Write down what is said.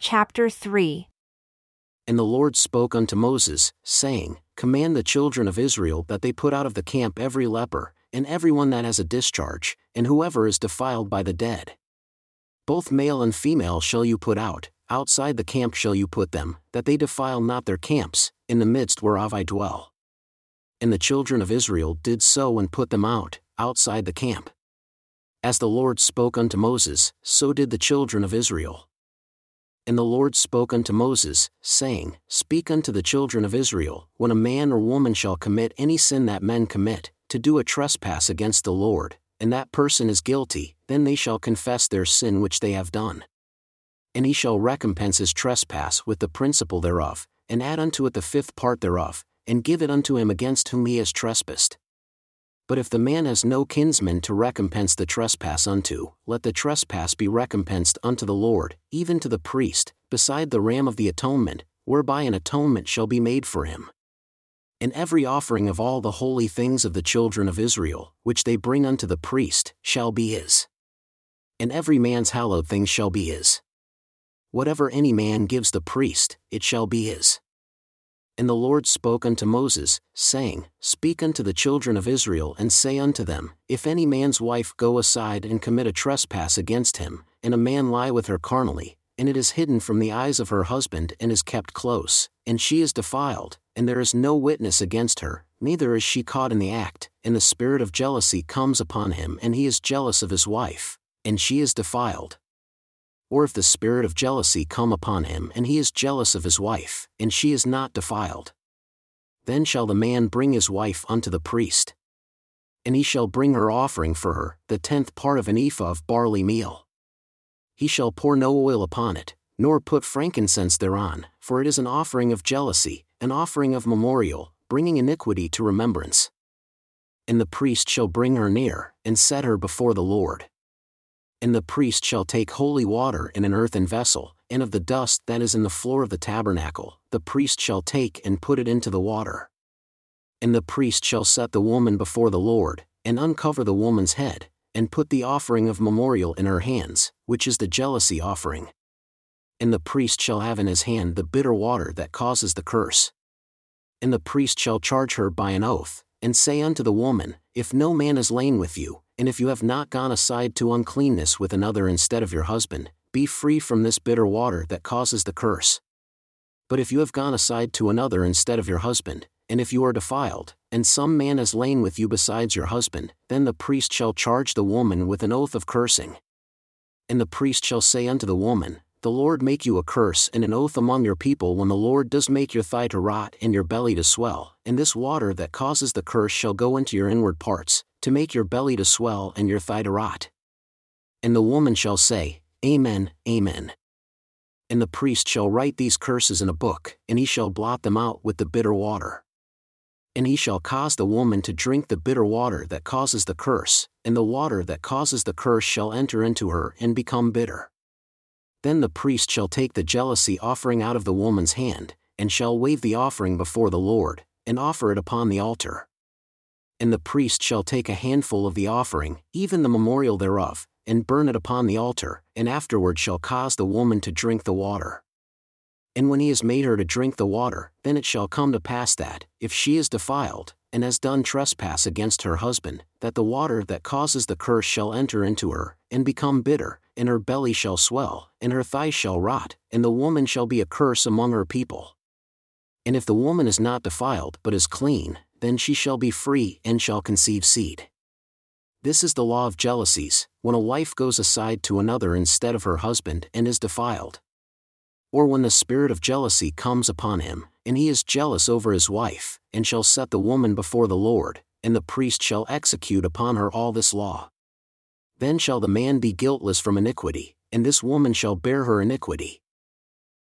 Chapter 3 And the Lord spoke unto Moses, saying, Command the children of Israel that they put out of the camp every leper, and every one that has a discharge, and whoever is defiled by the dead. Both male and female shall you put out, outside the camp shall you put them, that they defile not their camps, in the midst whereof I dwell. And the children of Israel did so and put them out, outside the camp. As the Lord spoke unto Moses, so did the children of Israel. And the Lord spoke unto Moses, saying, Speak unto the children of Israel, when a man or woman shall commit any sin that men commit, to do a trespass against the Lord, and that person is guilty, then they shall confess their sin which they have done. And he shall recompense his trespass with the principal thereof, and add unto it the fifth part thereof, and give it unto him against whom he has trespassed. But if the man has no kinsman to recompense the trespass unto, let the trespass be recompensed unto the Lord, even to the priest, beside the ram of the atonement, whereby an atonement shall be made for him. And every offering of all the holy things of the children of Israel, which they bring unto the priest, shall be his. And every man's hallowed thing shall be his. Whatever any man gives the priest, it shall be his. And the Lord spoke unto Moses, saying, Speak unto the children of Israel and say unto them, If any man's wife go aside and commit a trespass against him, and a man lie with her carnally, and it is hidden from the eyes of her husband and is kept close, and she is defiled, and there is no witness against her, neither is she caught in the act, and the spirit of jealousy comes upon him and he is jealous of his wife, and she is defiled, or if the spirit of jealousy come upon him and he is jealous of his wife, and she is not defiled. Then shall the man bring his wife unto the priest. And he shall bring her offering for her, the tenth part of an ephah of barley meal. He shall pour no oil upon it, nor put frankincense thereon, for it is an offering of jealousy, an offering of memorial, bringing iniquity to remembrance. And the priest shall bring her near, and set her before the Lord and the priest shall take holy water in an earthen vessel, and of the dust that is in the floor of the tabernacle, the priest shall take and put it into the water. And the priest shall set the woman before the Lord, and uncover the woman's head, and put the offering of memorial in her hands, which is the jealousy offering. And the priest shall have in his hand the bitter water that causes the curse. And the priest shall charge her by an oath, and say unto the woman, If no man is lain with you, and if you have not gone aside to uncleanness with another instead of your husband, be free from this bitter water that causes the curse. But if you have gone aside to another instead of your husband, and if you are defiled, and some man has lain with you besides your husband, then the priest shall charge the woman with an oath of cursing. And the priest shall say unto the woman, The Lord make you a curse and an oath among your people when the Lord does make your thigh to rot and your belly to swell, and this water that causes the curse shall go into your inward parts, to make your belly to swell and your thigh to rot. And the woman shall say, Amen, Amen. And the priest shall write these curses in a book, and he shall blot them out with the bitter water. And he shall cause the woman to drink the bitter water that causes the curse, and the water that causes the curse shall enter into her and become bitter. Then the priest shall take the jealousy offering out of the woman's hand, and shall wave the offering before the Lord, and offer it upon the altar and the priest shall take a handful of the offering, even the memorial thereof, and burn it upon the altar, and afterward shall cause the woman to drink the water. And when he has made her to drink the water, then it shall come to pass that, if she is defiled, and has done trespass against her husband, that the water that causes the curse shall enter into her, and become bitter, and her belly shall swell, and her thighs shall rot, and the woman shall be a curse among her people. And if the woman is not defiled but is clean, then she shall be free and shall conceive seed. This is the law of jealousies, when a wife goes aside to another instead of her husband and is defiled. Or when the spirit of jealousy comes upon him, and he is jealous over his wife, and shall set the woman before the Lord, and the priest shall execute upon her all this law. Then shall the man be guiltless from iniquity, and this woman shall bear her iniquity.